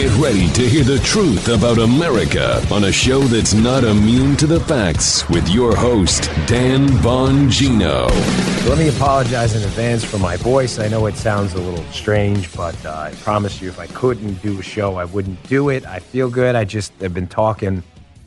Get ready to hear the truth about America on a show that's not immune to the facts with your host, Dan Bongino. Let me apologize in advance for my voice. I know it sounds a little strange, but uh, I promise you, if I couldn't do a show, I wouldn't do it. I feel good. I just have been talking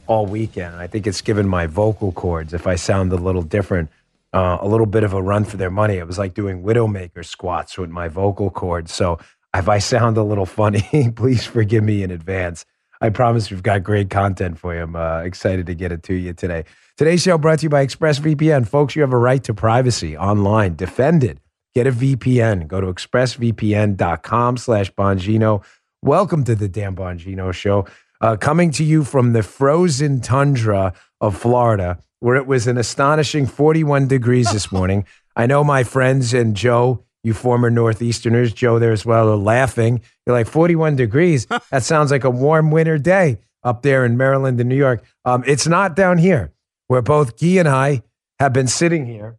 all weekend. I think it's given my vocal cords, if I sound a little different, uh, a little bit of a run for their money. It was like doing Widowmaker squats with my vocal cords. So if I sound a little funny, please forgive me in advance. I promise we've got great content for you. I'm uh, excited to get it to you today. Today's show brought to you by ExpressVPN. Folks, you have a right to privacy online. Defend it. Get a VPN. Go to expressvpn.com slash Bongino. Welcome to the Dan Bongino Show. Uh, coming to you from the frozen tundra of Florida, where it was an astonishing 41 degrees this morning. I know my friends and Joe you former Northeasterners, Joe there as well, are laughing. You're like 41 degrees. that sounds like a warm winter day up there in Maryland and New York. Um, it's not down here, where both Guy and I have been sitting here.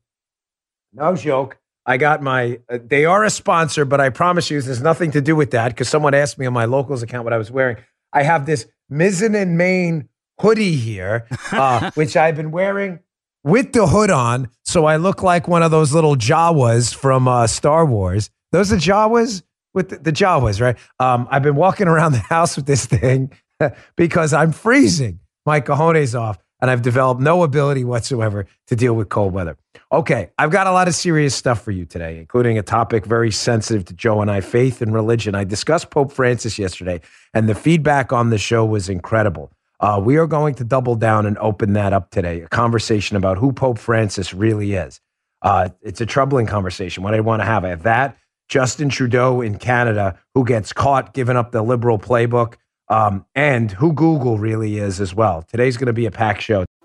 No joke. I got my, uh, they are a sponsor, but I promise you, there's nothing to do with that because someone asked me on my locals account what I was wearing. I have this Mizzen and Main hoodie here, uh, which I've been wearing with the hood on, so I look like one of those little Jawas from uh, Star Wars. Those are Jawas with the, the Jawas, right? Um, I've been walking around the house with this thing because I'm freezing my cojones off, and I've developed no ability whatsoever to deal with cold weather. Okay, I've got a lot of serious stuff for you today, including a topic very sensitive to Joe and I faith and religion. I discussed Pope Francis yesterday, and the feedback on the show was incredible. Uh, we are going to double down and open that up today a conversation about who Pope Francis really is. Uh, it's a troubling conversation. What I want to have, I have that. Justin Trudeau in Canada, who gets caught giving up the liberal playbook, um, and who Google really is as well. Today's going to be a packed show.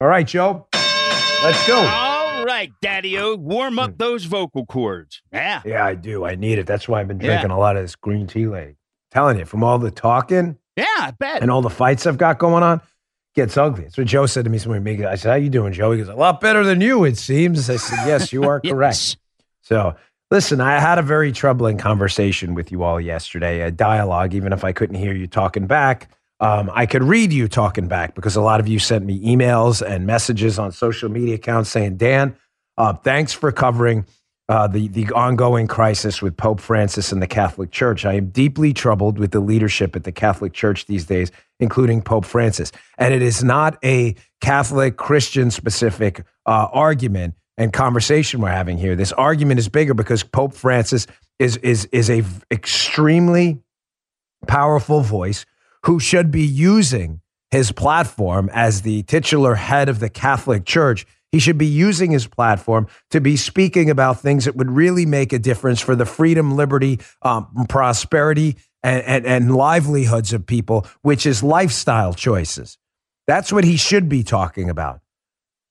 All right, Joe, let's go. All right, Daddy O, warm up hmm. those vocal cords. Yeah. Yeah, I do. I need it. That's why I've been drinking a lot of this green tea lately. Telling you, from all the talking Yeah, I bet. and all the fights I've got going on, gets ugly. That's what Joe said to me this morning. I said, "How you doing, Joe?" He goes, "A lot better than you, it seems." I said, "Yes, you are correct." Yes. So, listen, I had a very troubling conversation with you all yesterday, a dialogue, even if I couldn't hear you talking back. Um, I could read you talking back because a lot of you sent me emails and messages on social media accounts saying, Dan, uh, thanks for covering uh, the, the ongoing crisis with Pope Francis and the Catholic Church. I am deeply troubled with the leadership at the Catholic Church these days, including Pope Francis. And it is not a Catholic Christian specific uh, argument and conversation we're having here. This argument is bigger because Pope Francis is is is a extremely powerful voice who should be using his platform as the titular head of the Catholic Church. He should be using his platform to be speaking about things that would really make a difference for the freedom, liberty, um, prosperity, and, and, and livelihoods of people, which is lifestyle choices. That's what he should be talking about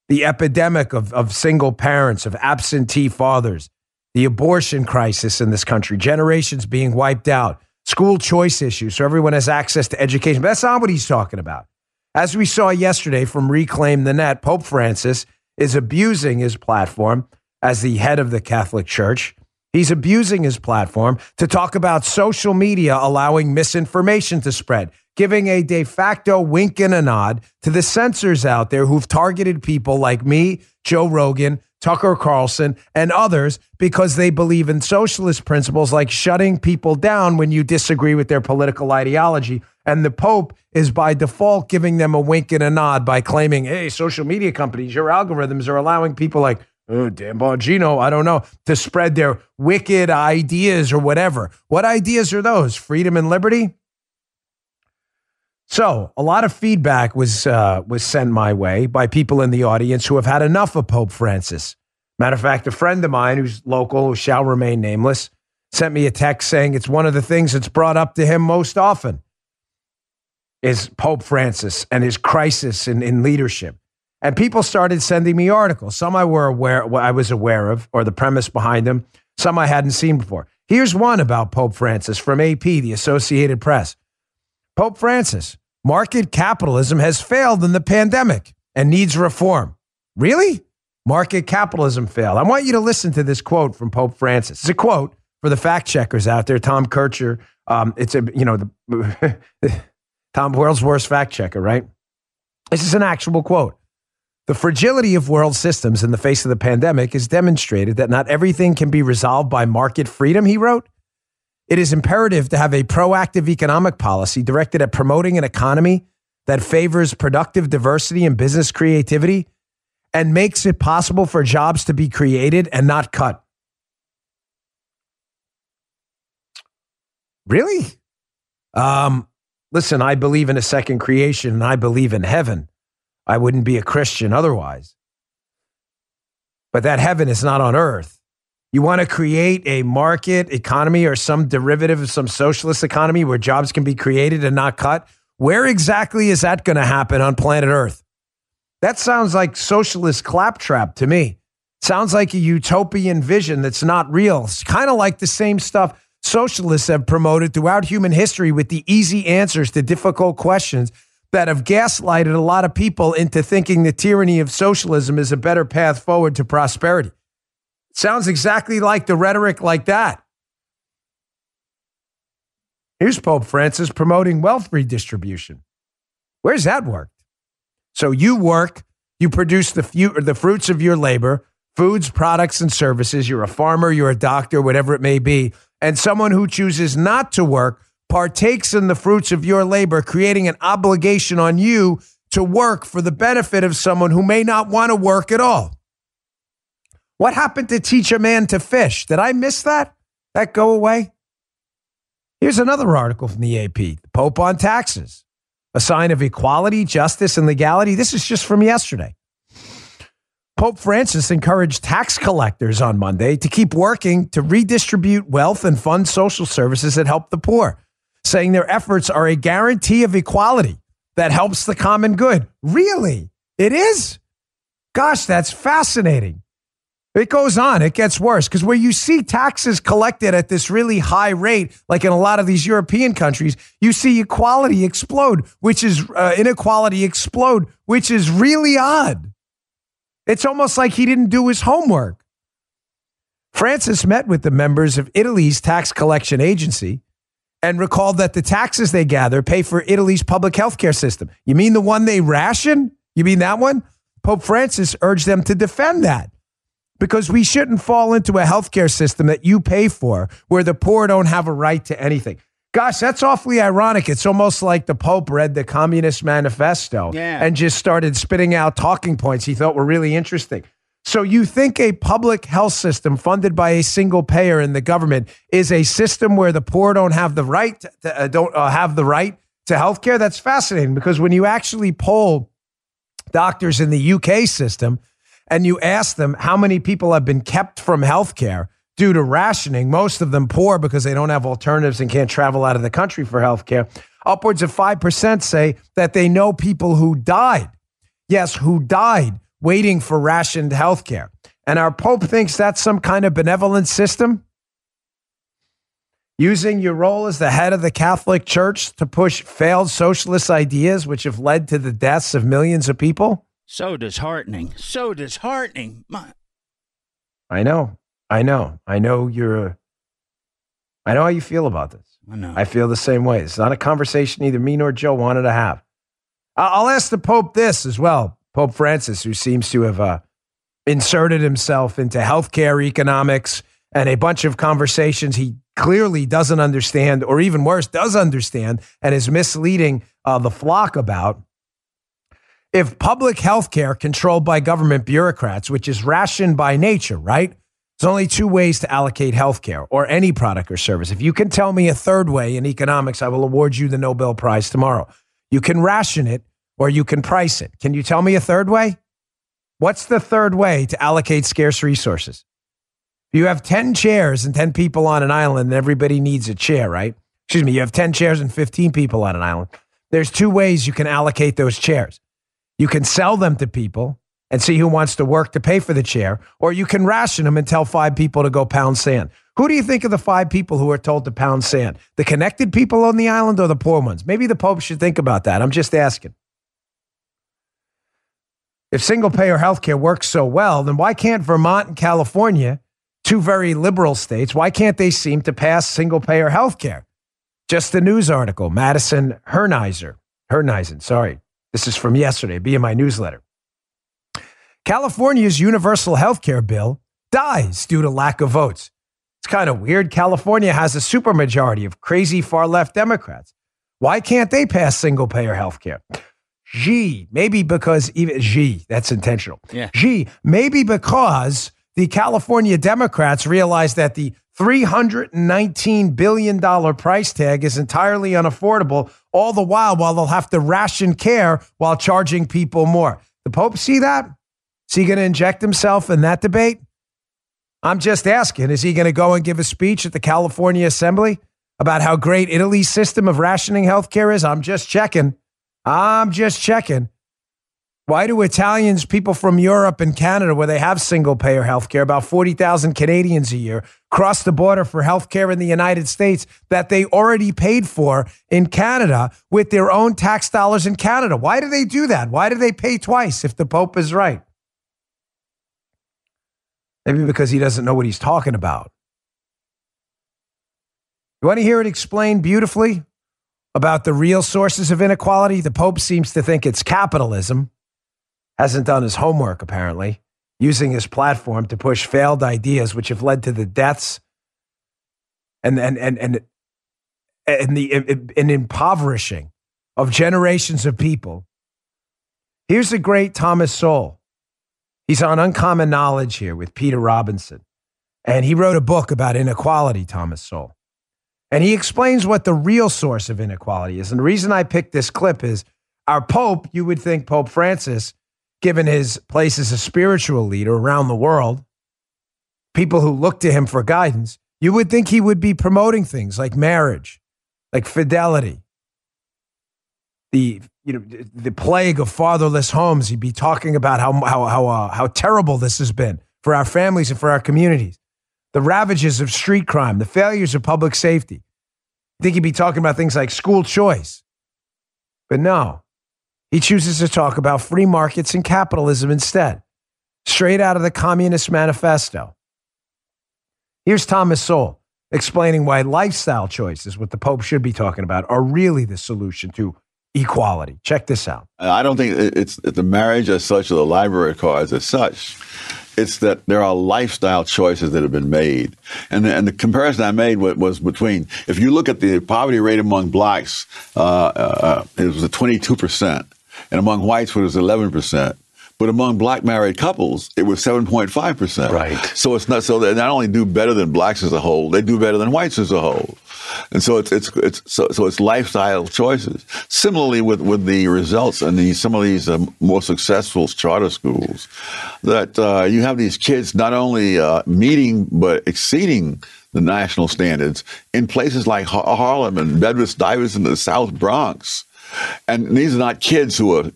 the epidemic of, of single parents, of absentee fathers, the abortion crisis in this country, generations being wiped out, school choice issues, so everyone has access to education. But that's not what he's talking about. As we saw yesterday from Reclaim the Net, Pope Francis is abusing his platform as the head of the Catholic Church. He's abusing his platform to talk about social media allowing misinformation to spread, giving a de facto wink and a nod to the censors out there who've targeted people like me, Joe Rogan, Tucker Carlson, and others because they believe in socialist principles like shutting people down when you disagree with their political ideology. And the Pope is by default giving them a wink and a nod by claiming, hey, social media companies, your algorithms are allowing people like, oh, Dan Bongino, I don't know, to spread their wicked ideas or whatever. What ideas are those? Freedom and liberty? So, a lot of feedback was uh, was sent my way by people in the audience who have had enough of Pope Francis. Matter of fact, a friend of mine who's local, who shall remain nameless, sent me a text saying it's one of the things that's brought up to him most often. is Pope Francis and his crisis in, in leadership. And people started sending me articles. Some I were aware, I was aware of, or the premise behind them. Some I hadn't seen before. Here's one about Pope Francis from AP, the Associated Press. Pope Francis, market capitalism has failed in the pandemic and needs reform. Really? Market capitalism failed. I want you to listen to this quote from Pope Francis. It's a quote for the fact checkers out there. Tom Kertscher, um, it's a you know the Tom world's worst fact checker, right? This is an actual quote. The fragility of world systems in the face of the pandemic has demonstrated that not everything can be resolved by market freedom, he wrote. It is imperative to have a proactive economic policy directed at promoting an economy that favors productive diversity and business creativity and makes it possible for jobs to be created and not cut. Really? Um, listen, I believe in a second creation and I believe in heaven. I wouldn't be a Christian otherwise. But that heaven is not on earth. You want to create a market economy or some derivative of some socialist economy where jobs can be created and not cut? Where exactly is that going to happen on planet Earth? That sounds like socialist claptrap to me. Sounds like a utopian vision that's not real. It's kind of like the same stuff socialists have promoted throughout human history with the easy answers to difficult questions that have gaslighted a lot of people into thinking the tyranny of socialism is a better path forward to prosperity. Sounds exactly like the rhetoric like that. Here's Pope Francis promoting wealth redistribution. Where's that worked? So you work, you produce the, few, the fruits of your labor, foods, products, and services. You're a farmer, you're a doctor, whatever it may be. And someone who chooses not to work partakes in the fruits of your labor, creating an obligation on you to work for the benefit of someone who may not want to work at all. What happened to teach a man to fish? Did I miss that? That go away? Here's another article from the AP The Pope on taxes, a sign of equality, justice, and legality. This is just from yesterday. Pope Francis encouraged tax collectors on Monday to keep working to redistribute wealth and fund social services that help the poor saying their efforts are a guarantee of equality that helps the common good. Really? It is? Gosh, that's fascinating. It goes on, it gets worse because where you see taxes collected at this really high rate, like in a lot of these European countries, you see equality explode, which is uh, inequality explode, which is really odd. It's almost like he didn't do his homework. Francis met with the members of Italy's tax collection agency and recalled that the taxes they gather pay for Italy's public healthcare system. You mean the one they ration? You mean that one? Pope Francis urged them to defend that because we shouldn't fall into a healthcare system that you pay for where the poor don't have a right to anything. Gosh, that's awfully ironic. It's almost like the Pope read the Communist Manifesto yeah. and just started spitting out talking points he thought were really interesting. So you think a public health system funded by a single payer in the government is a system where the poor don't have the right to, uh, don't uh, have the right to health care? That's fascinating because when you actually poll doctors in the UK system and you ask them how many people have been kept from health care due to rationing, most of them poor because they don't have alternatives and can't travel out of the country for health care. Upwards of 5% say that they know people who died. Yes, who died waiting for rationed health care. And our Pope thinks that's some kind of benevolent system? Using your role as the head of the Catholic Church to push failed socialist ideas, which have led to the deaths of millions of people? So disheartening. So disheartening. My- I know. I know. I know you're. I know how you feel about this. I know. I feel the same way. It's not a conversation either me nor Joe wanted to have. I'll ask the Pope this as well. Pope Francis, who seems to have uh, inserted himself into healthcare economics and a bunch of conversations he clearly doesn't understand, or even worse, does understand and is misleading uh, the flock about. If public health care controlled by government bureaucrats, which is rationed by nature, right? There's only two ways to allocate health care or any product or service. If you can tell me a third way in economics, I will award you the Nobel Prize tomorrow. You can ration it or you can price it. Can you tell me a third way? What's the third way to allocate scarce resources? You have 10 chairs and 10 people on an island, and everybody needs a chair, right? Excuse me, you have 10 chairs and 15 people on an island. there's two ways you can allocate those chairs. You can sell them to people and see who wants to work to pay for the chair, or you can ration them and tell five people to go pound sand. Who do you think of the five people who are told to pound sand? The connected people on the island or the poor ones? Maybe the Pope should think about that. I'm just asking. If single payer healthcare works so well, then why can't Vermont and California, two very liberal states, why can't they seem to pass single payer healthcare? Just a news article. Madison Hernizer, Hernisen, sorry. This is from yesterday, be in my newsletter. California's universal health care bill dies due to lack of votes. It's kind of weird. California has a supermajority of crazy far left Democrats. Why can't they pass single payer health care? G, maybe because even G, that's intentional. Yeah. G, maybe because the California Democrats realize that the $319 billion price tag is entirely unaffordable, all the while, while they'll have to ration care while charging people more. The Pope see that? Is he going to inject himself in that debate? I'm just asking. Is he going to go and give a speech at the California Assembly about how great Italy's system of rationing healthcare is? I'm just checking. I'm just checking. Why do Italians, people from Europe and Canada, where they have single payer health care, about 40,000 Canadians a year, cross the border for health care in the United States that they already paid for in Canada with their own tax dollars in Canada? Why do they do that? Why do they pay twice if the Pope is right? Maybe because he doesn't know what he's talking about. You want to hear it explained beautifully about the real sources of inequality? The Pope seems to think it's capitalism, hasn't done his homework, apparently, using his platform to push failed ideas which have led to the deaths and, and, and, and, and the and impoverishing of generations of people. Here's a great Thomas Sowell. He's on Uncommon Knowledge here with Peter Robinson. And he wrote a book about inequality, Thomas Sowell. And he explains what the real source of inequality is. And the reason I picked this clip is our Pope, you would think Pope Francis, given his place as a spiritual leader around the world, people who look to him for guidance, you would think he would be promoting things like marriage, like fidelity, the you know the plague of fatherless homes. He'd be talking about how how how uh, how terrible this has been for our families and for our communities, the ravages of street crime, the failures of public safety. I think he'd be talking about things like school choice, but no, he chooses to talk about free markets and capitalism instead, straight out of the Communist Manifesto. Here's Thomas Sowell explaining why lifestyle choices, what the Pope should be talking about, are really the solution to equality. Check this out. I don't think it's the marriage as such or the library cards as such. It's that there are lifestyle choices that have been made. And the, and the comparison I made was, between, if you look at the poverty rate among blacks, uh, uh, it was a 22%, and among whites, it was 11%. But among black married couples, it was 7.5%. Right. So it's not so they not only do better than blacks as a whole, they do better than whites as a whole. And so it's it's it's so, so it's lifestyle choices. Similarly, with with the results in these some of these uh, more successful charter schools, that uh, you have these kids not only uh, meeting but exceeding the national standards in places like Har- Harlem and Bedford Stuyvesant in the South Bronx. And these are not kids who are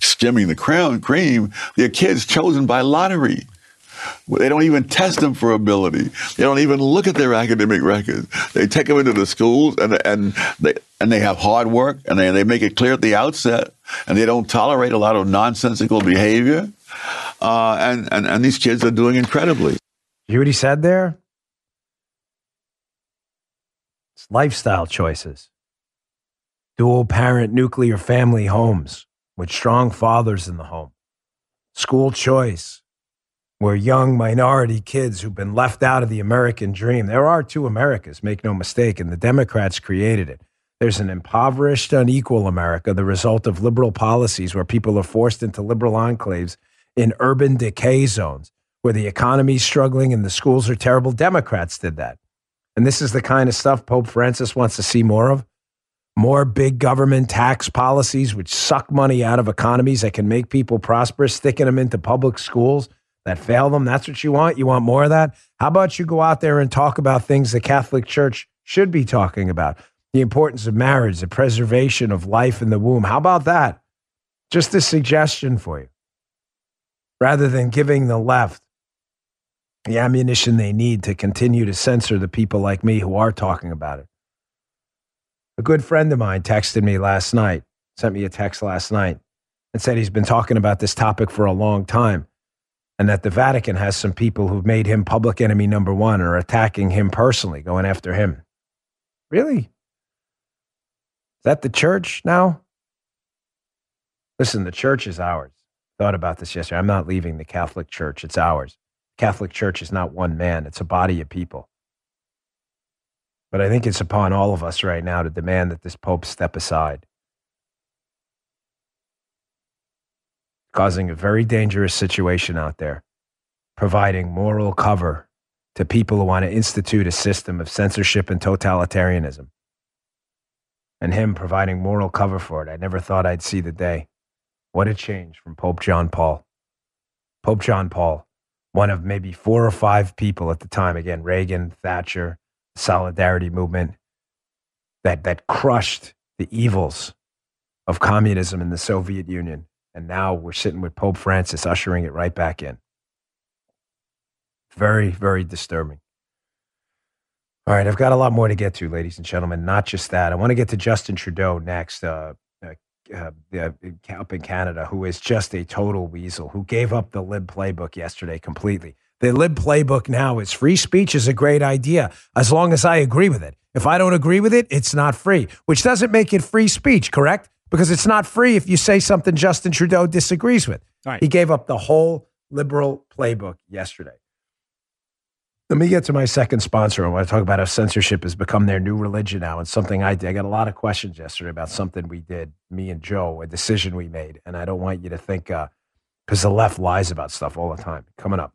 skimming the crown cream. They're kids chosen by lottery. They don't even test them for ability. They don't even look at their academic records. They take them into the schools and and they and they have hard work and they, they make it clear at the outset and they don't tolerate a lot of nonsensical behavior. Uh, and, and and these kids are doing incredibly. You hear what he said there? It's lifestyle choices. Dual parent nuclear family homes with strong fathers in the home. School choice, where young minority kids who've been left out of the American dream. There are two Americas, make no mistake, and the Democrats created it. There's an impoverished, unequal America, the result of liberal policies where people are forced into liberal enclaves in urban decay zones where the economy's struggling and the schools are terrible. Democrats did that. And this is the kind of stuff Pope Francis wants to see more of. More big government tax policies which suck money out of economies that can make people prosperous, sticking them into public schools that fail them. That's what you want. You want more of that? How about you go out there and talk about things the Catholic Church should be talking about? the importance of marriage, the preservation of life in the womb. How about that? Just a suggestion for you. Rather than giving the left the ammunition they need to continue to censor the people like me who are talking about it. A good friend of mine texted me last night, sent me a text last night, and said he's been talking about this topic for a long time and that the Vatican has some people who've made him public enemy number one or attacking him personally, going after him. Really? Is that the church now? Listen, the church is ours. Thought about this yesterday. I'm not leaving the Catholic Church, it's ours. Catholic Church is not one man, it's a body of people. But I think it's upon all of us right now to demand that this Pope step aside. Causing a very dangerous situation out there, providing moral cover to people who want to institute a system of censorship and totalitarianism. And him providing moral cover for it. I never thought I'd see the day. What a change from Pope John Paul. Pope John Paul, one of maybe four or five people at the time, again, Reagan, Thatcher, solidarity movement, that, that crushed the evils of communism in the Soviet Union. And now we're sitting with Pope Francis ushering it right back in. Very, very disturbing. All right, I've got a lot more to get to, ladies and gentlemen. Not just that. I want to get to Justin Trudeau next. Uh, uh, uh, up in Canada who is just a total weasel who gave up the lib playbook yesterday completely. The lib playbook now is free speech is a great idea as long as I agree with it. If I don't agree with it, it's not free, which doesn't make it free speech, correct? Because it's not free if you say something Justin Trudeau disagrees with. Right. He gave up the whole liberal playbook yesterday. Let me get to my second sponsor. I want to talk about how censorship has become their new religion now and something I did. I got a lot of questions yesterday about something we did, me and Joe, a decision we made. And I don't want you to think, because uh, the left lies about stuff all the time. Coming up.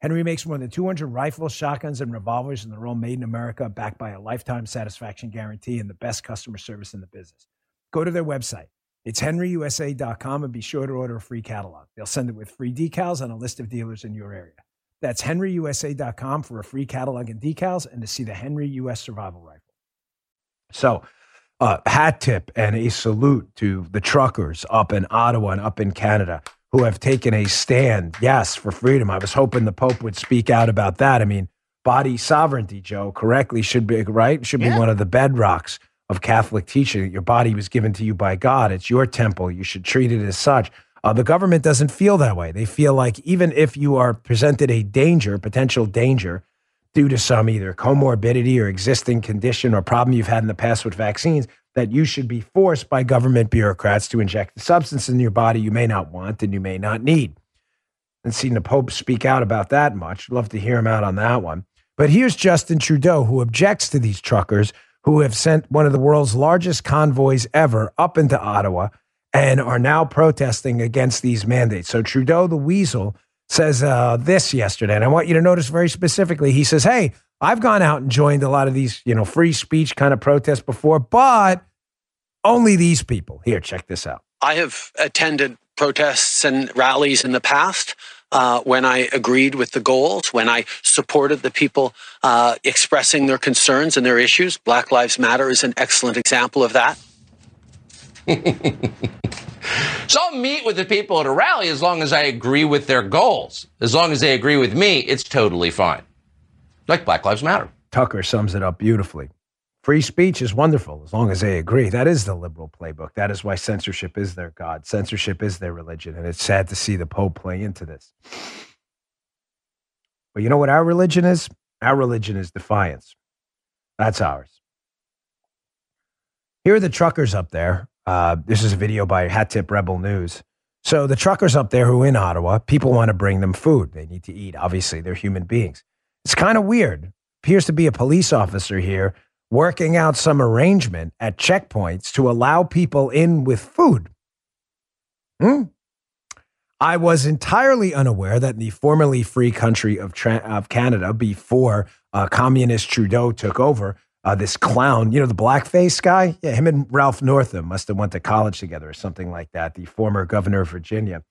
Henry makes more than 200 rifles, shotguns, and revolvers, and they're all made in America, backed by a lifetime satisfaction guarantee and the best customer service in the business. Go to their website. It's henryusa.com and be sure to order a free catalog. They'll send it with free decals and a list of dealers in your area. That's henryusa.com for a free catalog and decals and to see the Henry US Survival Rifle. So, uh, hat tip and a salute to the truckers up in Ottawa and up in Canada who have taken a stand, yes, for freedom. I was hoping the Pope would speak out about that. I mean, body sovereignty, Joe, correctly should be right, should be yeah. one of the bedrocks of Catholic teaching your body was given to you by God. It's your temple. You should treat it as such. Uh, the government doesn't feel that way. They feel like even if you are presented a danger, potential danger, due to some either comorbidity or existing condition or problem you've had in the past with vaccines, that you should be forced by government bureaucrats to inject the substance in your body you may not want and you may not need. And seen the Pope speak out about that much. Love to hear him out on that one. But here's Justin Trudeau, who objects to these truckers who have sent one of the world's largest convoys ever up into Ottawa and are now protesting against these mandates. So Trudeau, the weasel, says uh, this yesterday, and I want you to notice very specifically. He says, "Hey, I've gone out and joined a lot of these, you know, free speech kind of protests before, but only these people." Here, check this out. I have attended protests and rallies in the past. Uh, when I agreed with the goals, when I supported the people uh, expressing their concerns and their issues. Black Lives Matter is an excellent example of that. so I'll meet with the people at a rally as long as I agree with their goals. As long as they agree with me, it's totally fine. Like Black Lives Matter. Tucker sums it up beautifully. Free speech is wonderful as long as they agree. That is the liberal playbook. That is why censorship is their God. Censorship is their religion. And it's sad to see the Pope play into this. But you know what our religion is? Our religion is defiance. That's ours. Here are the truckers up there uh, this is a video by Hat Tip Rebel News. So the truckers up there who in Ottawa, people want to bring them food. They need to eat. Obviously, they're human beings. It's kind of weird. Appears to be a police officer here working out some arrangement at checkpoints to allow people in with food. Hmm? I was entirely unaware that in the formerly free country of, tra- of Canada, before uh, communist Trudeau took over, uh, this clown, you know, the blackface guy, yeah, him and Ralph Northam must have went to college together or something like that. The former governor of Virginia,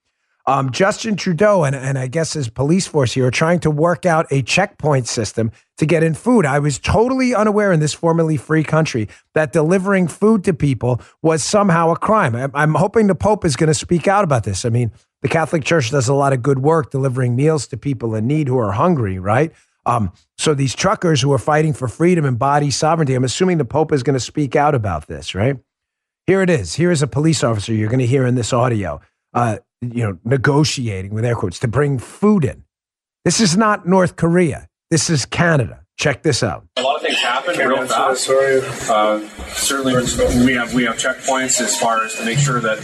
um, Justin Trudeau, and, and I guess his police force here are trying to work out a checkpoint system to get in food. I was totally unaware in this formerly free country that delivering food to people was somehow a crime. I'm, I'm hoping the Pope is going to speak out about this. I mean, the Catholic Church does a lot of good work delivering meals to people in need who are hungry, right? Um, so these truckers who are fighting for freedom and body sovereignty, I'm assuming the Pope is going to speak out about this, right? Here it is. Here is a police officer you're going to hear in this audio, uh, you know, negotiating with air quotes to bring food in. This is not North Korea. This is Canada. Check this out. A lot of things happen real fast. Uh, certainly, we have we have checkpoints as far as to make sure that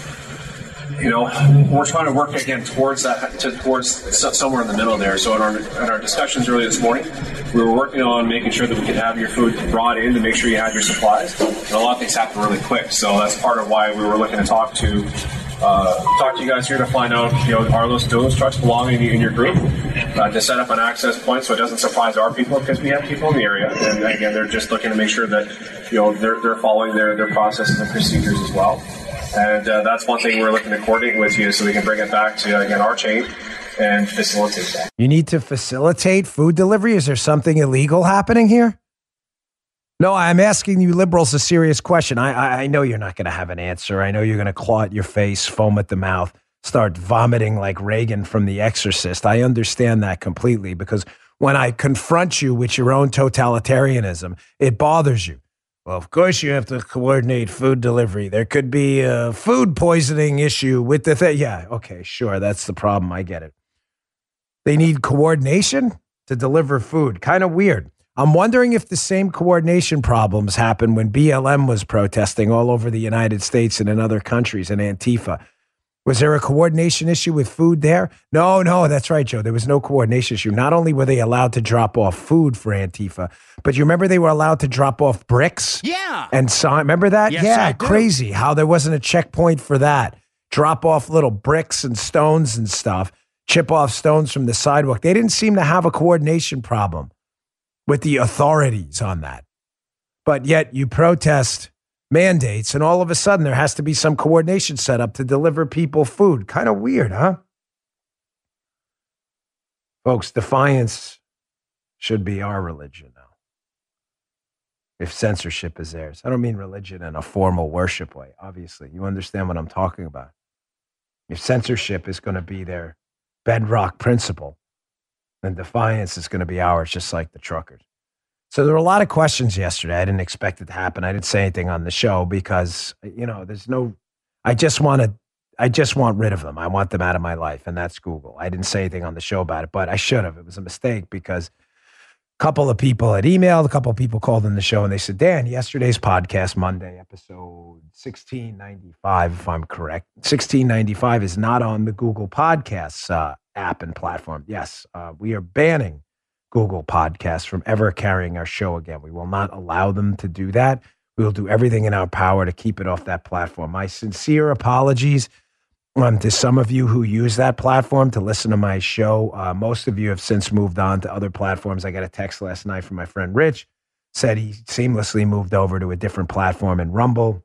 you know, we're trying to work again towards that, to, towards somewhere in the middle there. So in our, in our discussions earlier this morning, we were working on making sure that we could have your food brought in to make sure you had your supplies. And a lot of things happen really quick. So that's part of why we were looking to talk to uh, talk to you guys here to find out, you know, are those those trucks belonging in your group uh, to set up an access point so it doesn't surprise our people because we have people in the area, and again, they're just looking to make sure that you know they're, they're following their, their processes and procedures as well. And uh, that's one thing we're looking to coordinate with you so we can bring it back to, again, our chain and facilitate that. You need to facilitate food delivery? Is there something illegal happening here? No, I'm asking you liberals a serious question. I, I know you're not going to have an answer. I know you're going to claw at your face, foam at the mouth, start vomiting like Regan from The Exorcist. I understand that completely because when I confront you with your own totalitarianism, it bothers you. Well, of course, you have to coordinate food delivery. There could be a food poisoning issue with the thing. Yeah, okay, sure. That's the problem. I get it. They need coordination to deliver food. Kind of weird. I'm wondering if the same coordination problems happened when BLM was protesting all over the United States and in other countries and Antifa. Was there a coordination issue with food there? No, no, that's right, Joe. There was no coordination issue. Not only were they allowed to drop off food for Antifa, but you remember they were allowed to drop off bricks? Yeah. And sign. Remember that? Yes, yeah, crazy how there wasn't a checkpoint for that. Drop off little bricks and stones and stuff, chip off stones from the sidewalk. They didn't seem to have a coordination problem with the authorities on that. But yet you protest mandates, and all of a sudden there has to be some coordination set up to deliver people food. Kind of weird, huh? Folks, defiance should be our religion now. If censorship is theirs, I don't mean religion in a formal worship way, obviously. You understand what I'm talking about. If censorship is going to be their bedrock principle, then defiance is going to be ours, just like the truckers. So there were a lot of questions yesterday. I didn't expect it to happen. I didn't say anything on the show because you know there's no. I just want to. I just want rid of them. I want them out of my life, and that's Google. I didn't say anything on the show about it, but I should have. It was a mistake because a couple of people had emailed, a couple of people called in the show, and they said, "Dan, yesterday's podcast, Monday episode 1695, if I'm correct, 1695 is not on the Google Podcasts uh, app and platform. Yes, uh, we are banning." Google Podcasts from ever carrying our show again. We will not allow them to do that. We will do everything in our power to keep it off that platform. My sincere apologies um, to some of you who use that platform to listen to my show. Uh, most of you have since moved on to other platforms. I got a text last night from my friend Rich, said he seamlessly moved over to a different platform in Rumble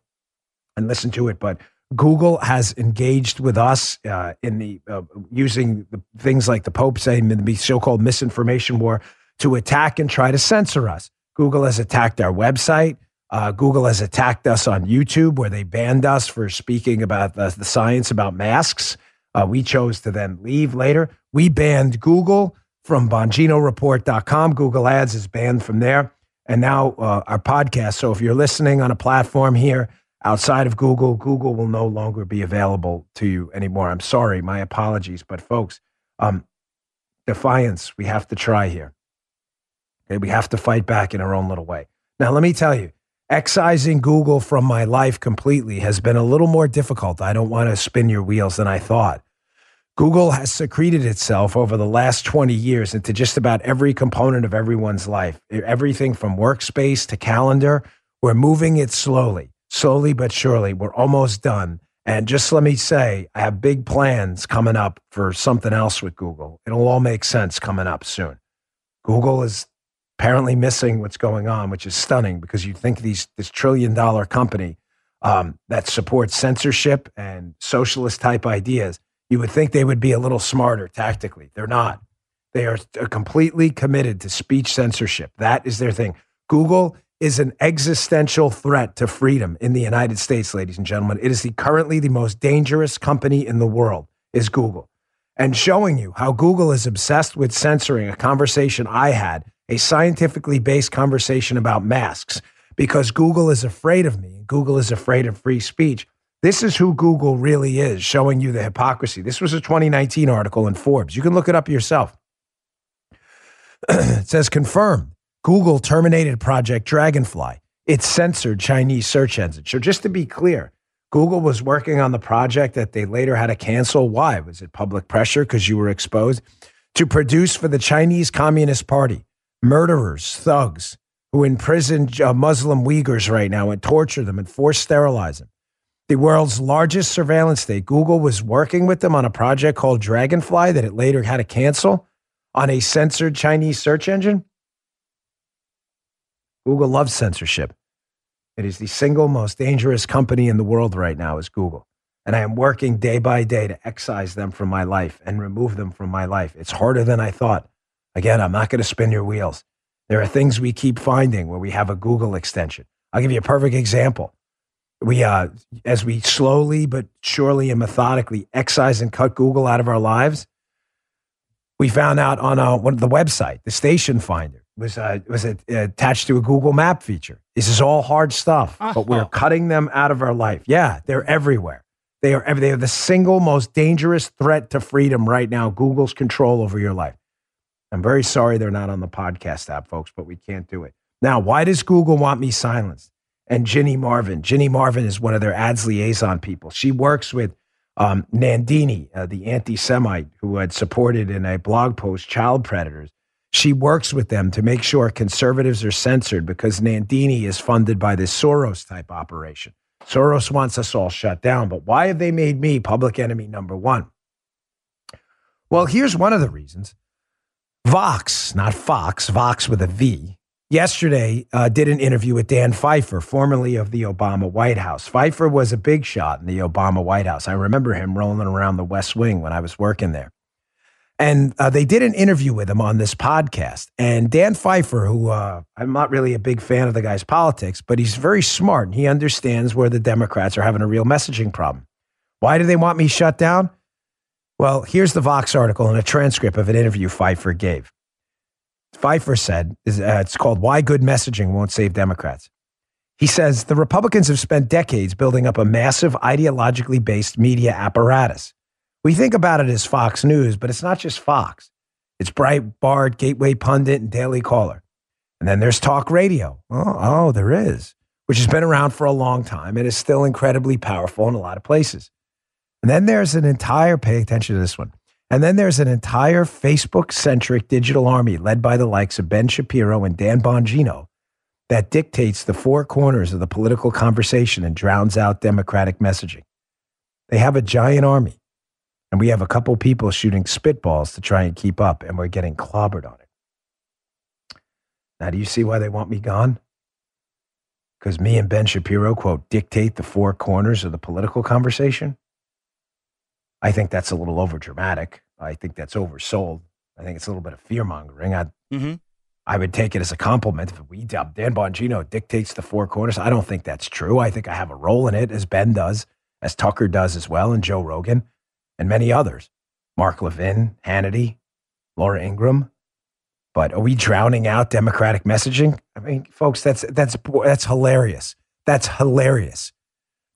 and listened to it. But Google has engaged with us uh, in the uh, using the, things like the Pope saying the so-called misinformation war to attack and try to censor us. Google has attacked our website. Uh, Google has attacked us on YouTube, where they banned us for speaking about the, the science about masks. Uh, we chose to then leave later. We banned Google from BonginoReport.com. Google Ads is banned from there. And now uh, our podcast. So if you're listening on a platform here outside of Google, Google will no longer be available to you anymore. I'm sorry, my apologies. But folks, um, defiance, we have to try here. Okay, we have to fight back in our own little way. Now, let me tell you, excising Google from my life completely has been a little more difficult. I don't want to spin your wheels than I thought. Google has secreted itself over the last 20 years into just about every component of everyone's life. Everything from workspace to calendar. We're moving it slowly, slowly but surely. We're almost done. And just let me say, I have big plans coming up for something else with Google. It'll all make sense coming up soon. Google is apparently missing what's going on, which is stunning because you think these this trillion dollar company um, that supports censorship and socialist type ideas you would think they would be a little smarter tactically. They're not. They are completely committed to speech censorship. That is their thing. Google is an existential threat to freedom in the United States, ladies and gentlemen. It is the currently the most dangerous company in the world is Google. And showing you how Google is obsessed with censoring a conversation I had, a scientifically based conversation about masks, because Google is afraid of me. Google is afraid of free speech. This is who Google really is, showing you the hypocrisy. This was a 2019 article in Forbes. You can look it up yourself. it says confirmed Google terminated Project Dragonfly. It censored Chinese search engines. So, just to be clear, Google was working on the project that they later had to cancel. Why? Was it public pressure because you were exposed? To produce for the Chinese Communist Party murderers, thugs who imprison uh, Muslim Uyghurs right now and torture them and force sterilize them the world's largest surveillance state. Google was working with them on a project called Dragonfly that it later had to cancel on a censored Chinese search engine. Google loves censorship. It is the single most dangerous company in the world right now is Google. And I am working day by day to excise them from my life and remove them from my life. It's harder than I thought. Again, I'm not going to spin your wheels. There are things we keep finding where we have a Google extension. I'll give you a perfect example we uh, as we slowly but surely and methodically excise and cut Google out of our lives, we found out on uh, one of the website, the station finder was uh, was attached to a Google Map feature. This is all hard stuff, but we're uh-huh. cutting them out of our life. Yeah, they're everywhere. They are they are the single most dangerous threat to freedom right now. Google's control over your life. I'm very sorry they're not on the podcast app, folks, but we can't do it. Now, why does Google want me silenced? and Ginny Marvin. Ginny Marvin is one of their ads liaison people. She works with um, Nandini, uh, the anti Semite who had supported in a blog post child predators. She works with them to make sure conservatives are censored because Nandini is funded by this Soros type operation. Soros wants us all shut down. But why have they made me public enemy number one? Well, here's one of the reasons. Vox, not Fox, Vox with a V, yesterday uh, did an interview with Dan Pfeiffer, formerly of the Obama White House. Pfeiffer was a big shot in the Obama White House. I remember him rolling around the West Wing when I was working there. And uh, they did an interview with him on this podcast. And Dan Pfeiffer, who uh, I'm not really a big fan of the guy's politics, but he's very smart and he understands where the Democrats are having a real messaging problem. Why do they want me shut down? Well, here's the Vox article and a transcript of an interview Pfeiffer gave. Pfeiffer said, uh, it's called Why Good Messaging Won't Save Democrats. He says the Republicans have spent decades building up a massive ideologically based media apparatus. We think about it as Fox News, but it's not just Fox. It's Breitbart, Gateway Pundit, and Daily Caller. And then there's talk radio. Oh, oh, there is, which has been around for a long time and is still incredibly powerful in a lot of places. And then there's an entire, pay attention to this one, and then there's an entire Facebook centric digital army led by the likes of Ben Shapiro and Dan Bongino that dictates the four corners of the political conversation and drowns out Democratic messaging. They have a giant army, and we have a couple people shooting spitballs to try and keep up, and we're getting clobbered on it. Now, do you see why they want me gone? Because me and Ben Shapiro, quote, dictate the four corners of the political conversation? I think that's a little overdramatic. I think that's oversold. I think it's a little bit of fear mongering. I, mm-hmm. I would take it as a compliment if we Dan Bongino dictates the four corners. I don't think that's true. I think I have a role in it, as Ben does, as Tucker does as well, and Joe Rogan, and many others. Mark Levin, Hannity, Laura Ingraham. But are we drowning out Democratic messaging? I mean, folks, that's that's that's hilarious. That's hilarious.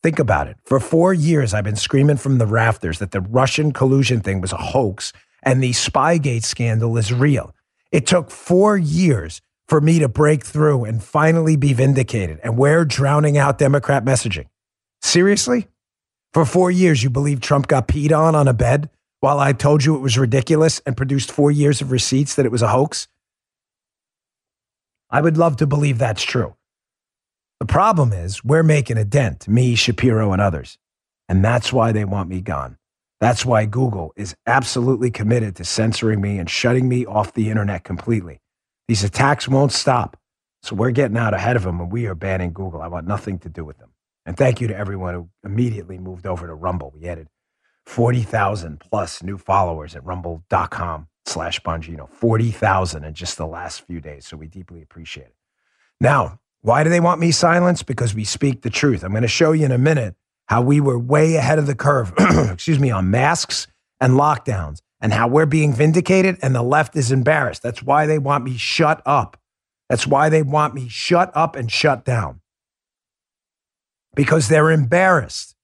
Think about it. For four years, I've been screaming from the rafters that the Russian collusion thing was a hoax and the Spygate scandal is real. It took four years for me to break through and finally be vindicated. And we're drowning out Democrat messaging. Seriously? For four years, you believe Trump got peed on on a bed while I told you it was ridiculous and produced four years of receipts that it was a hoax? I would love to believe that's true. The problem is we're making a dent, me, Shapiro, and others. And that's why they want me gone. That's why Google is absolutely committed to censoring me and shutting me off the internet completely. These attacks won't stop. So we're getting out ahead of them and we are banning Google. I want nothing to do with them. And thank you to everyone who immediately moved over to Rumble. We added 40,000 plus new followers at rumble.com slash Bongino. 40,000 in just the last few days. So we deeply appreciate it. Now, why do they want me silenced? Because we speak the truth. I'm going to show you in a minute how we were way ahead of the curve, excuse me, on masks and lockdowns and how we're being vindicated and the left is embarrassed. That's why they want me shut up. That's why they want me shut up and shut down. Because they're embarrassed.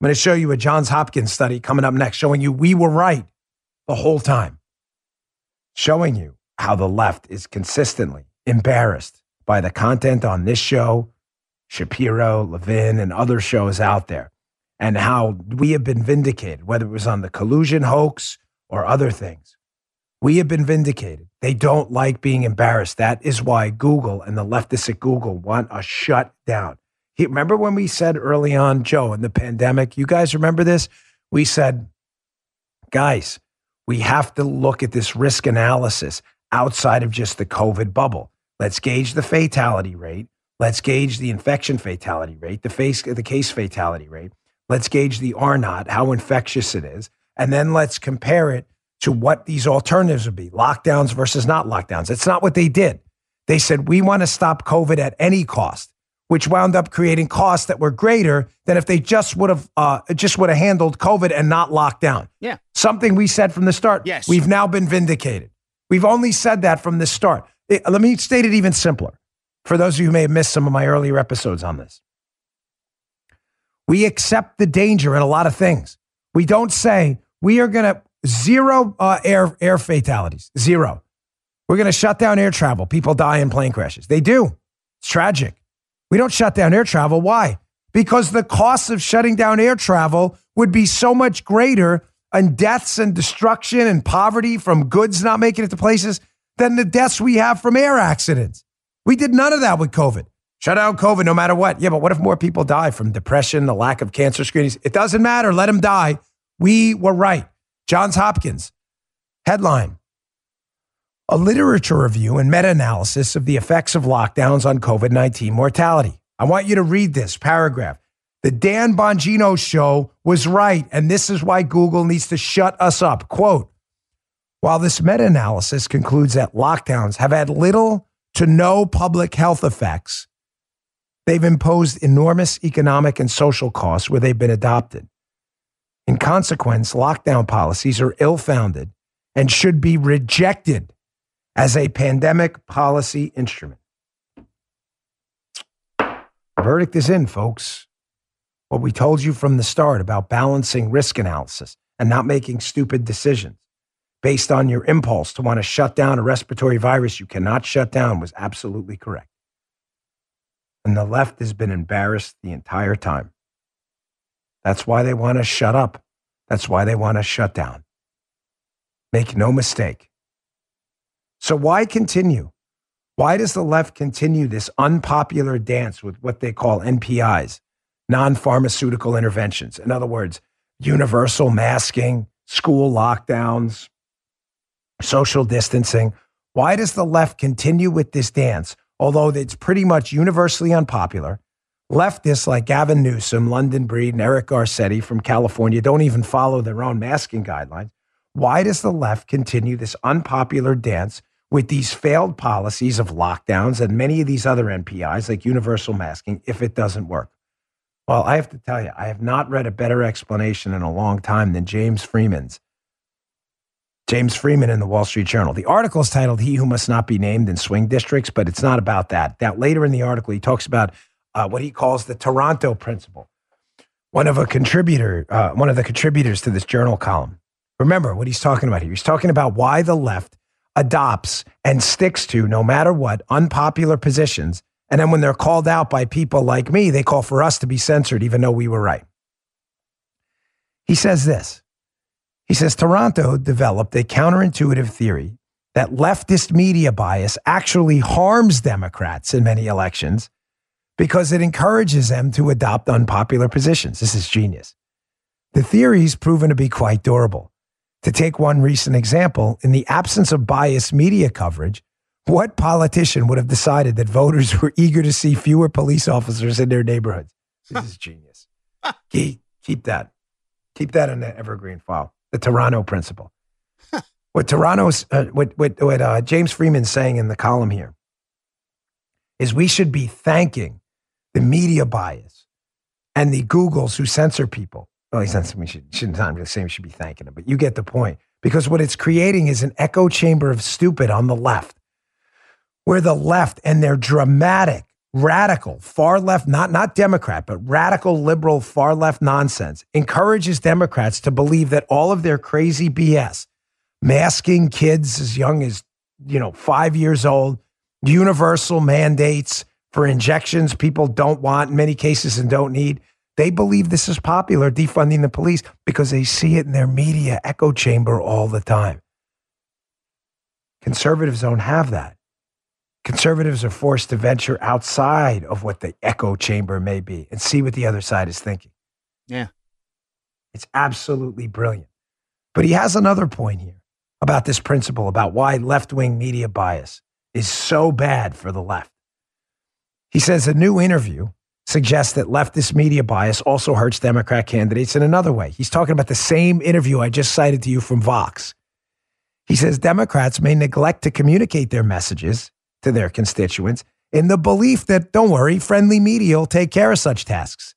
I'm going to show you a Johns Hopkins study coming up next showing you we were right the whole time. Showing you how the left is consistently embarrassed by the content on this show Shapiro, Levin, and other shows out there, and how we have been vindicated, whether it was on the collusion hoax or other things. We have been vindicated. They don't like being embarrassed. That is why Google and the leftists at Google want us shut down. He, remember when we said early on, Joe, in the pandemic, you guys remember this? We said, guys, we have to look at this risk analysis outside of just the COVID bubble. Let's gauge the fatality rate. Let's gauge the infection fatality rate, the, face, the case fatality rate. Let's gauge the R naught, how infectious it is. And then let's compare it to what these alternatives would be lockdowns versus not lockdowns. It's not what they did. They said, we want to stop COVID at any cost, which wound up creating costs that were greater than if they just would have uh, just would have handled COVID and not locked down. Yeah. Something we said from the start. Yes. We've now been vindicated. We've only said that from the start. It, let me state it even simpler for those of you who may have missed some of my earlier episodes on this. We accept the danger in a lot of things. We don't say we are going to zero uh, air air fatalities, zero. We're going to shut down air travel. People die in plane crashes. They do. It's tragic. We don't shut down air travel. Why? Because the cost of shutting down air travel would be so much greater in deaths and destruction and poverty from goods not making it to places than the deaths we have from air accidents. We did none of that with COVID. Shut down COVID no matter what. Yeah, but what if more people die from depression, the lack of cancer screenings? It doesn't matter. Let them die. We were right. Johns Hopkins headline A literature review and meta analysis of the effects of lockdowns on COVID 19 mortality. I want you to read this paragraph. The Dan Bongino show was right, and this is why Google needs to shut us up. Quote While this meta analysis concludes that lockdowns have had little to no public health effects, they've imposed enormous economic and social costs where they've been adopted. In consequence, lockdown policies are ill founded and should be rejected as a pandemic policy instrument. Verdict is in, folks. What we told you from the start about balancing risk analysis and not making stupid decisions based on your impulse to want to shut down a respiratory virus you cannot shut down was absolutely correct. And the left has been embarrassed the entire time. That's why they want to shut up. That's why they want to shut down. Make no mistake. So, why continue? Why does the left continue this unpopular dance with what they call NPIs, non pharmaceutical interventions? In other words, universal masking, school lockdowns, social distancing. Why does the left continue with this dance, although it's pretty much universally unpopular? Leftists like Gavin Newsom, London Breed, and Eric Garcetti from California don't even follow their own masking guidelines. Why does the left continue this unpopular dance with these failed policies of lockdowns and many of these other NPIs like universal masking if it doesn't work? Well, I have to tell you, I have not read a better explanation in a long time than James Freeman's James Freeman in the Wall Street Journal. The article is titled He Who Must Not Be Named in Swing Districts, but it's not about that. That later in the article, he talks about uh, what he calls the Taranto principle. One of a contributor, uh, one of the contributors to this journal column. Remember what he's talking about here. He's talking about why the left adopts and sticks to, no matter what, unpopular positions. And then when they're called out by people like me, they call for us to be censored, even though we were right. He says this He says Taranto developed a counterintuitive theory that leftist media bias actually harms Democrats in many elections because it encourages them to adopt unpopular positions. This is genius. The theory theory's proven to be quite durable. To take one recent example, in the absence of biased media coverage, what politician would have decided that voters were eager to see fewer police officers in their neighborhoods? This is genius. keep, keep that. Keep that in the evergreen file. The Taranto principle. what Taranto's, uh, what, what, what uh, James Freeman's saying in the column here is we should be thanking the media bias and the Googles who censor people. Well, he's not, we should, shouldn't not say we should be thanking him, but you get the point. Because what it's creating is an echo chamber of stupid on the left, where the left and their dramatic, radical, far left, not, not Democrat, but radical, liberal, far left nonsense encourages Democrats to believe that all of their crazy BS, masking kids as young as, you know, five years old, universal mandates for injections people don't want in many cases and don't need they believe this is popular, defunding the police, because they see it in their media echo chamber all the time. Conservatives don't have that. Conservatives are forced to venture outside of what the echo chamber may be and see what the other side is thinking. Yeah. It's absolutely brilliant. But he has another point here about this principle about why left wing media bias is so bad for the left. He says a new interview suggests that leftist media bias also hurts Democrat candidates in another way. He's talking about the same interview I just cited to you from Vox. He says Democrats may neglect to communicate their messages to their constituents in the belief that, don't worry, friendly media will take care of such tasks.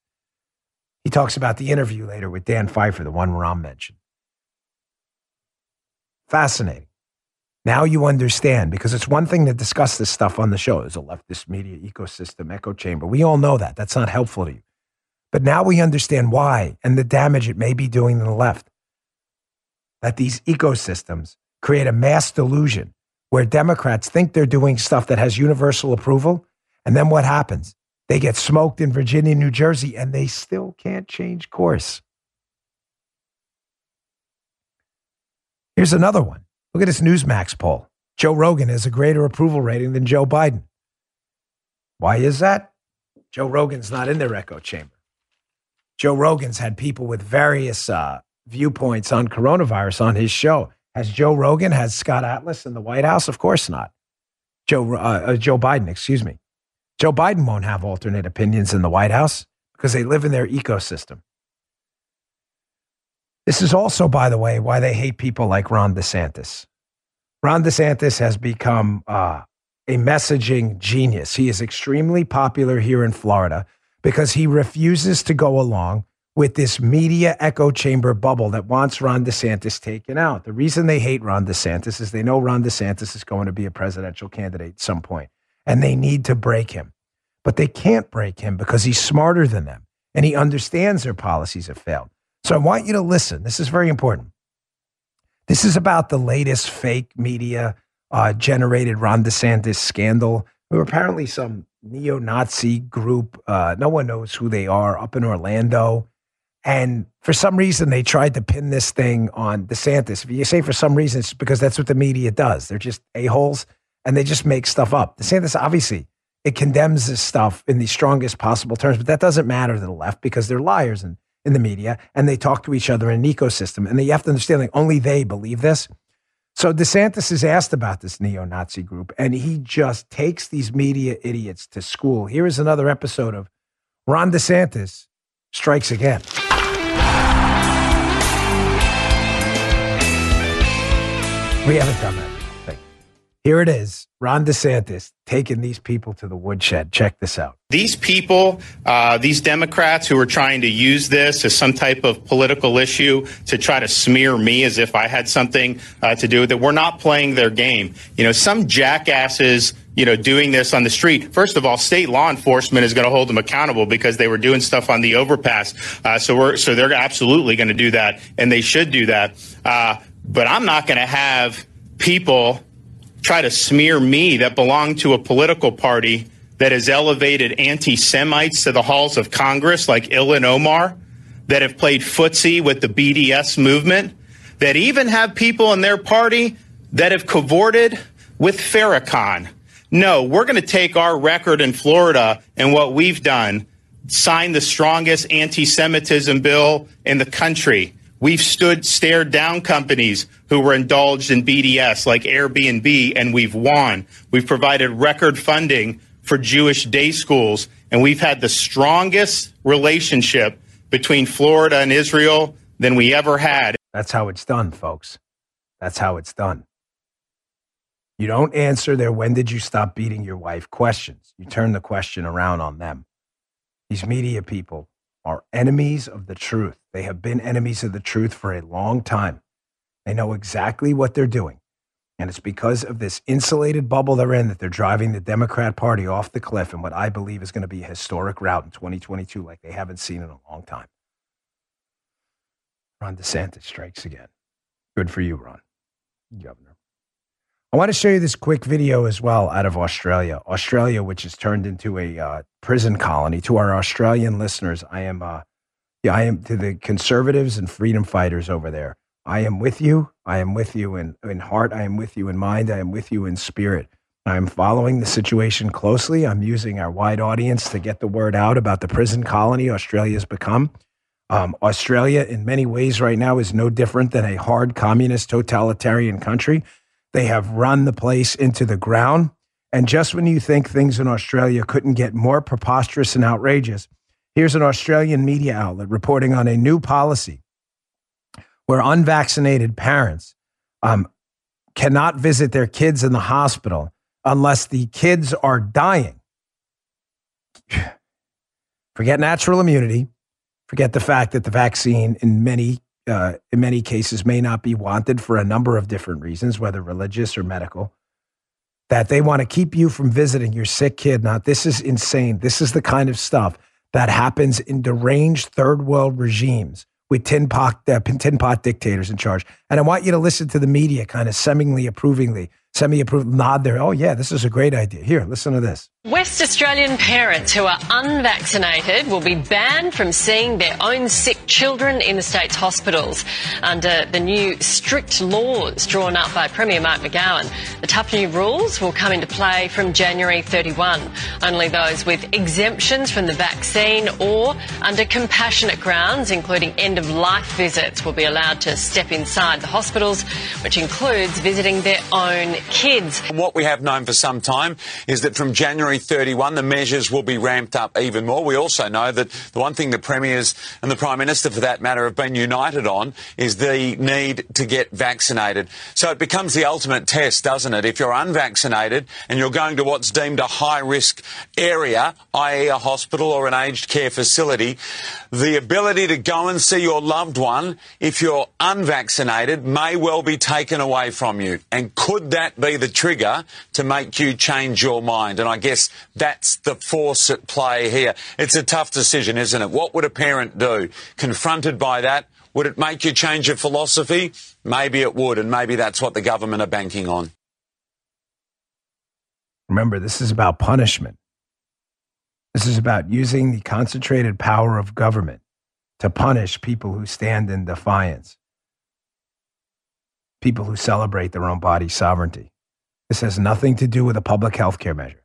He talks about the interview later with Dan Pfeiffer, the one Ram mentioned. Fascinating. Now you understand because it's one thing to discuss this stuff on the show. There's a leftist media ecosystem echo chamber. We all know that. That's not helpful to you. But now we understand why and the damage it may be doing to the left. That these ecosystems create a mass delusion where Democrats think they're doing stuff that has universal approval. And then what happens? They get smoked in Virginia, New Jersey, and they still can't change course. Here's another one. Look at this Newsmax poll. Joe Rogan has a greater approval rating than Joe Biden. Why is that? Joe Rogan's not in their echo chamber. Joe Rogan's had people with various uh, viewpoints on coronavirus on his show. Has Joe Rogan, has Scott Atlas in the White House? Of course not. Joe, uh, uh, Joe Biden, excuse me. Joe Biden won't have alternate opinions in the White House because they live in their ecosystem. This is also, by the way, why they hate people like Ron DeSantis. Ron DeSantis has become uh, a messaging genius. He is extremely popular here in Florida because he refuses to go along with this media echo chamber bubble that wants Ron DeSantis taken out. The reason they hate Ron DeSantis is they know Ron DeSantis is going to be a presidential candidate at some point, and they need to break him. But they can't break him because he's smarter than them and he understands their policies have failed. So I want you to listen. This is very important. This is about the latest fake media uh, generated Ron DeSantis scandal. Who apparently some neo Nazi group, uh, no one knows who they are, up in Orlando. And for some reason, they tried to pin this thing on DeSantis. If you say for some reason, it's because that's what the media does. They're just a-holes and they just make stuff up. DeSantis, obviously, it condemns this stuff in the strongest possible terms, but that doesn't matter to the left because they're liars and in the media and they talk to each other in an ecosystem. And you have to understand that only they believe this. So DeSantis is asked about this neo Nazi group, and he just takes these media idiots to school. Here is another episode of Ron DeSantis Strikes Again. We haven't done that. Here it is Ron DeSantis taking these people to the woodshed. Check this out. These people, uh, these Democrats who are trying to use this as some type of political issue to try to smear me as if I had something uh, to do with it, we're not playing their game. You know, some jackasses you know, doing this on the street. First of all, state law enforcement is going to hold them accountable because they were doing stuff on the overpass. Uh, so we're so they're absolutely going to do that, and they should do that. Uh, but I'm not going to have people try to smear me that belong to a political party that has elevated anti Semites to the halls of Congress, like Ilhan Omar, that have played footsie with the BDS movement, that even have people in their party that have cavorted with Farrakhan. No, we're going to take our record in Florida and what we've done, sign the strongest anti Semitism bill in the country. We've stood, stared down companies who were indulged in BDS like Airbnb, and we've won. We've provided record funding for Jewish day schools, and we've had the strongest relationship between Florida and Israel than we ever had. That's how it's done, folks. That's how it's done. You don't answer their when did you stop beating your wife questions. You turn the question around on them. These media people are enemies of the truth. They have been enemies of the truth for a long time. They know exactly what they're doing. And it's because of this insulated bubble they're in that they're driving the Democrat Party off the cliff in what I believe is going to be a historic route in 2022 like they haven't seen in a long time. Ron DeSantis strikes again. Good for you, Ron, Governor. I want to show you this quick video as well out of Australia. Australia, which has turned into a uh, prison colony. To our Australian listeners, I am, uh, yeah, I am to the conservatives and freedom fighters over there. I am with you. I am with you in, in heart. I am with you in mind. I am with you in spirit. I am following the situation closely. I'm using our wide audience to get the word out about the prison colony Australia has become. Um, Australia, in many ways, right now is no different than a hard communist totalitarian country. They have run the place into the ground. And just when you think things in Australia couldn't get more preposterous and outrageous, here's an Australian media outlet reporting on a new policy where unvaccinated parents um, cannot visit their kids in the hospital unless the kids are dying. Forget natural immunity. Forget the fact that the vaccine, in many uh, in many cases, may not be wanted for a number of different reasons, whether religious or medical. That they want to keep you from visiting your sick kid. Now, this is insane. This is the kind of stuff that happens in deranged third world regimes with tin pot, uh, tin pot dictators in charge. And I want you to listen to the media kind of seemingly approvingly semi approved nod there. Oh, yeah, this is a great idea. Here, listen to this. West Australian parents who are unvaccinated will be banned from seeing their own sick children in the state's hospitals under the new strict laws drawn up by Premier Mark McGowan. The tough new rules will come into play from January 31. Only those with exemptions from the vaccine or under compassionate grounds, including end of life visits, will be allowed to step inside the hospitals, which includes visiting their own kids. What we have known for some time is that from January 31, the measures will be ramped up even more. We also know that the one thing the premiers and the prime minister, for that matter, have been united on is the need to get vaccinated. So it becomes the ultimate test, doesn't it? If you're unvaccinated and you're going to what's deemed a high risk area, i.e., a hospital or an aged care facility, the ability to go and see your loved one, if you're unvaccinated, may well be taken away from you. And could that be the trigger to make you change your mind? And I guess that's the force at play here. It's a tough decision, isn't it? What would a parent do? Confronted by that, would it make you change your philosophy? Maybe it would, and maybe that's what the government are banking on. Remember, this is about punishment. This is about using the concentrated power of government to punish people who stand in defiance, people who celebrate their own body sovereignty. This has nothing to do with a public health care measure.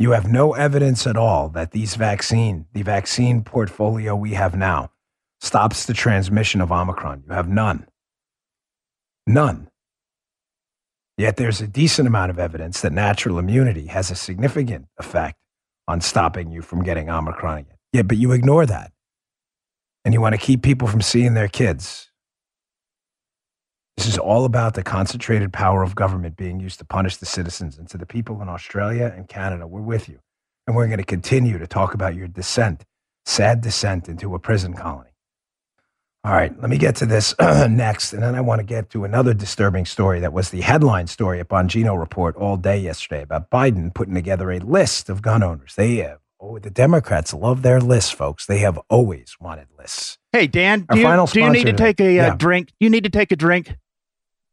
You have no evidence at all that these vaccine, the vaccine portfolio we have now, stops the transmission of Omicron. You have none. None. Yet there's a decent amount of evidence that natural immunity has a significant effect on stopping you from getting Omicron again. Yeah, but you ignore that. And you want to keep people from seeing their kids. This is all about the concentrated power of government being used to punish the citizens. And to the people in Australia and Canada, we're with you. And we're going to continue to talk about your descent, sad descent into a prison colony. All right, let me get to this next. And then I want to get to another disturbing story that was the headline story at Bongino Report all day yesterday about Biden putting together a list of gun owners. They have, oh, the Democrats love their lists, folks. They have always wanted lists. Hey, Dan, Our do you, do you need to take a uh, Yeah. drink? You need to take a drink?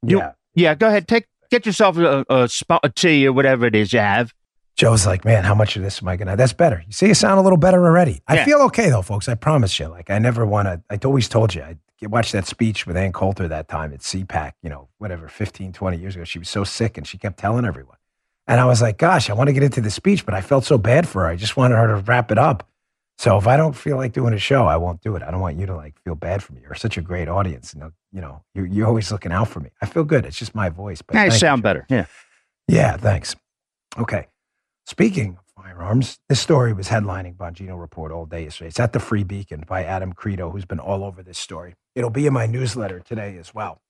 You- Yeah. Yeah, go ahead. Take Get yourself a, a, spot, a tea or whatever it is you have. Joe's like, man, how much of this am I going to? That's better. You see, you sound a little better already. I Yeah. feel okay though, folks. I promise you. Like, I never want to, I always told you, I watched that speech with Ann Coulter that time at CPAC, you know, whatever, 15, 20 years ago. She was so sick and she kept telling everyone. And I was like, gosh, I want to get into the speech, but I felt so bad for her. I just wanted her to wrap it up. So if I don't feel like doing a show, I won't do it. I don't want you to like feel bad for me. You're such a great audience. You know, you know, you're, you're always looking out for me. I feel good. It's just my voice. But you sound better. Yeah. yeah, thanks. Okay. Speaking of firearms, this story was headlining Bongino Report all day yesterday. It's at the Free Beacon by Adam Kredo, who's been all over this story. It'll be in my newsletter today as well.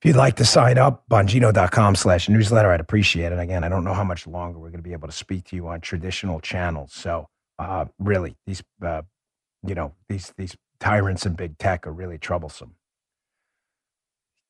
If you'd like to sign up, bongino.com slash newsletter, I'd appreciate it. Again, I don't know how much longer we're going to be able to speak to you on traditional channels. So uh, really, these, uh, you know, these, these tyrants in big tech are really troublesome.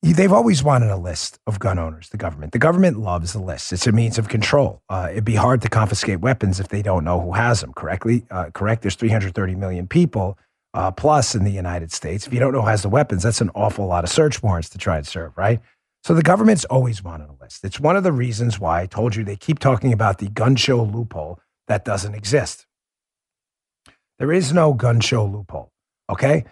They've always wanted a list of gun owners, the government. The government loves the list. It's a means of control. Uh, it'd be hard to confiscate weapons if they don't know who has them, correctly? Uh, correct? There's 330 million people uh, plus in the United States. If you don't know who has the weapons, that's an awful lot of search warrants to try and serve, right? So the government's always wanted a list. It's one of the reasons why I told you they keep talking about the gun show loophole that doesn't exist. There is no gun show loophole, okay?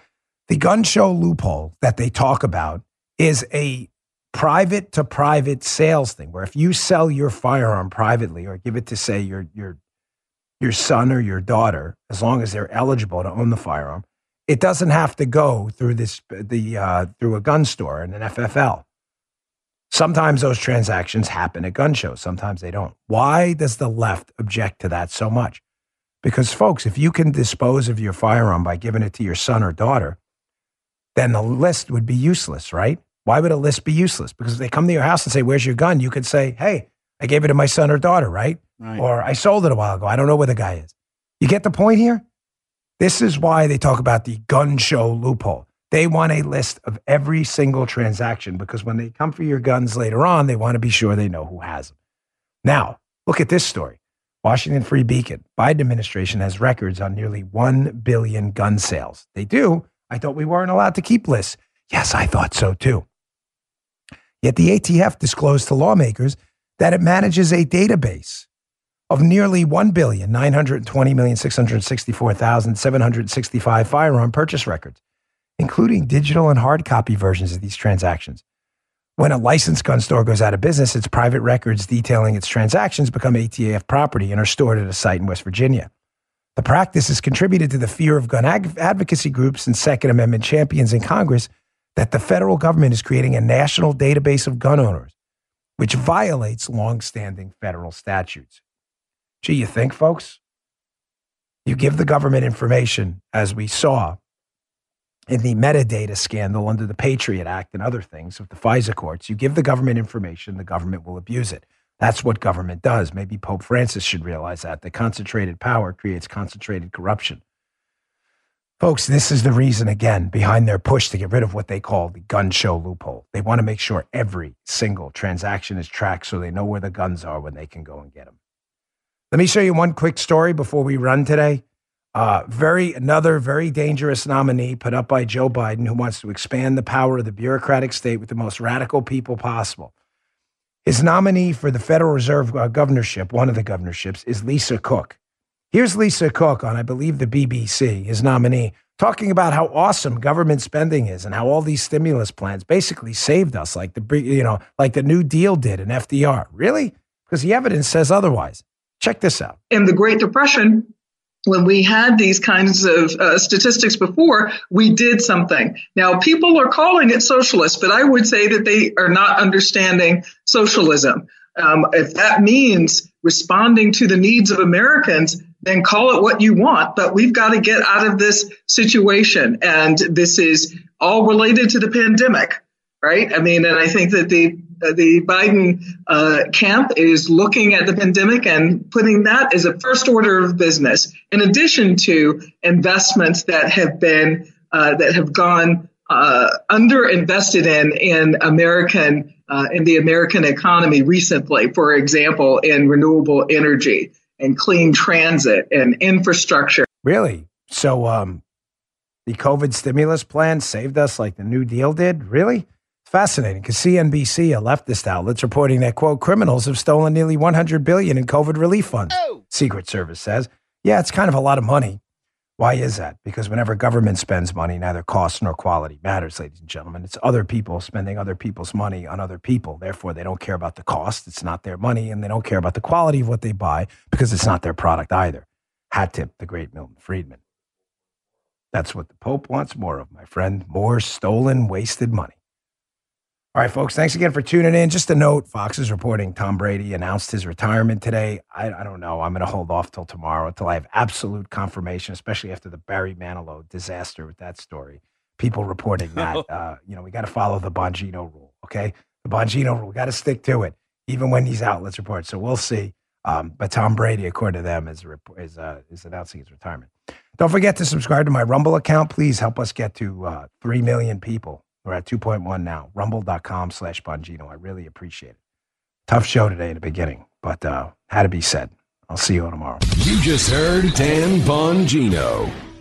The gun show loophole that they talk about is a private to private sales thing where if you sell your firearm privately or give it to say your your your son or your daughter as long as they're eligible to own the firearm it doesn't have to go through this the uh, through a gun store and an FFL sometimes those transactions happen at gun shows sometimes they don't. Why does the left object to that so much because folks if you can dispose of your firearm by giving it to your son or daughter then the list would be useless, right? Why would a list be useless? Because if they come to your house and say, Where's your gun? You could say, Hey, I gave it to my son or daughter, right? Right. Or I sold it a while ago. I don't know where the guy is. You get the point here? This is why they talk about the gun show loophole. They want a list of every single transaction because when they come for your guns later on, they want to be sure they know who has them. Now, look at this story. Washington Free Beacon. Biden administration has records on nearly 1 billion gun sales. They do. I thought we weren't allowed to keep lists. Yes, I thought so too. Yet the ATF disclosed to lawmakers that it manages a database of nearly 1,920,664,765 firearm purchase records, including digital and hard copy versions of these transactions. When a licensed gun store goes out of business, its private records detailing its transactions become ATF property and are stored at a site in West Virginia. The practice has contributed to the fear of gun ag- advocacy groups and Second Amendment champions in Congress that the federal government is creating a national database of gun owners, which violates longstanding federal statutes. Gee, you think, folks? You give the government information, as we saw in the metadata scandal under the Patriot Act and other things of the FISA courts, you give the government information, the government will abuse it. That's what government does. Maybe Pope Francis should realize that. The concentrated power creates concentrated corruption. Folks, this is the reason, again, behind their push to get rid of what they call the gun show loophole. They want to make sure every single transaction is tracked so they know where the guns are when they can go and get them. Let me show you one quick story before we run today. Uh, very another very dangerous nominee put up by Joe Biden who wants to expand the power of the bureaucratic state with the most radical people possible. His nominee for the Federal Reserve uh, governorship, one of the governorships, is Lisa Cook. Here's Lisa Cook on, I believe, the BBC, his nominee, talking about how awesome government spending is and how all these stimulus plans basically saved us, like the you know, like the New Deal did in FDR. Really? Because the evidence says otherwise. Check this out. In the Great Depression, when we had these kinds of uh, statistics before, we did something. Now, people are calling it socialist, but I would say that they are not understanding socialism. Um, if that means responding to the needs of Americans, then call it what you want. But we've got to get out of this situation. And this is all related to the pandemic, right? I mean, and I think that the the Biden uh, camp is looking at the pandemic and putting that as a first order of business, in addition to investments that have been uh, that have gone uh, underinvested in in American uh, in the American economy recently. For example, in renewable energy and clean transit and infrastructure. Really? So, um, the COVID stimulus plan saved us like the New Deal did? Really? Fascinating because CNBC, a leftist outlet's reporting that quote criminals have stolen nearly 100 billion in COVID relief funds. Oh. Secret Service says, yeah, it's kind of a lot of money. Why is that? Because whenever government spends money, neither cost nor quality matters, ladies and gentlemen. It's other people spending other people's money on other people. Therefore, they don't care about the cost. It's not their money, and they don't care about the quality of what they buy because it's not their product either. Hat tip, the great Milton Friedman. That's what the Pope wants more of, my friend. More stolen, wasted money. All right, folks, thanks again for tuning in. Just a note Fox is reporting Tom Brady announced his retirement today. I, I don't know. I'm going to hold off till tomorrow until I have absolute confirmation, especially after the Barry Manilow disaster with that story. People reporting that. uh, you know, we got to follow the Bongino rule, okay? The Bongino rule, we got to stick to it, even when these outlets report. So we'll see. Um, but Tom Brady, according to them, is, is, uh, is announcing his retirement. Don't forget to subscribe to my Rumble account. Please help us get to uh, 3 million people we're at 2.1 now. Rumble.com slash Bongino. I really appreciate it. Tough show today in the beginning, but uh, had to be said. I'll see you all tomorrow. You just heard Dan Bongino.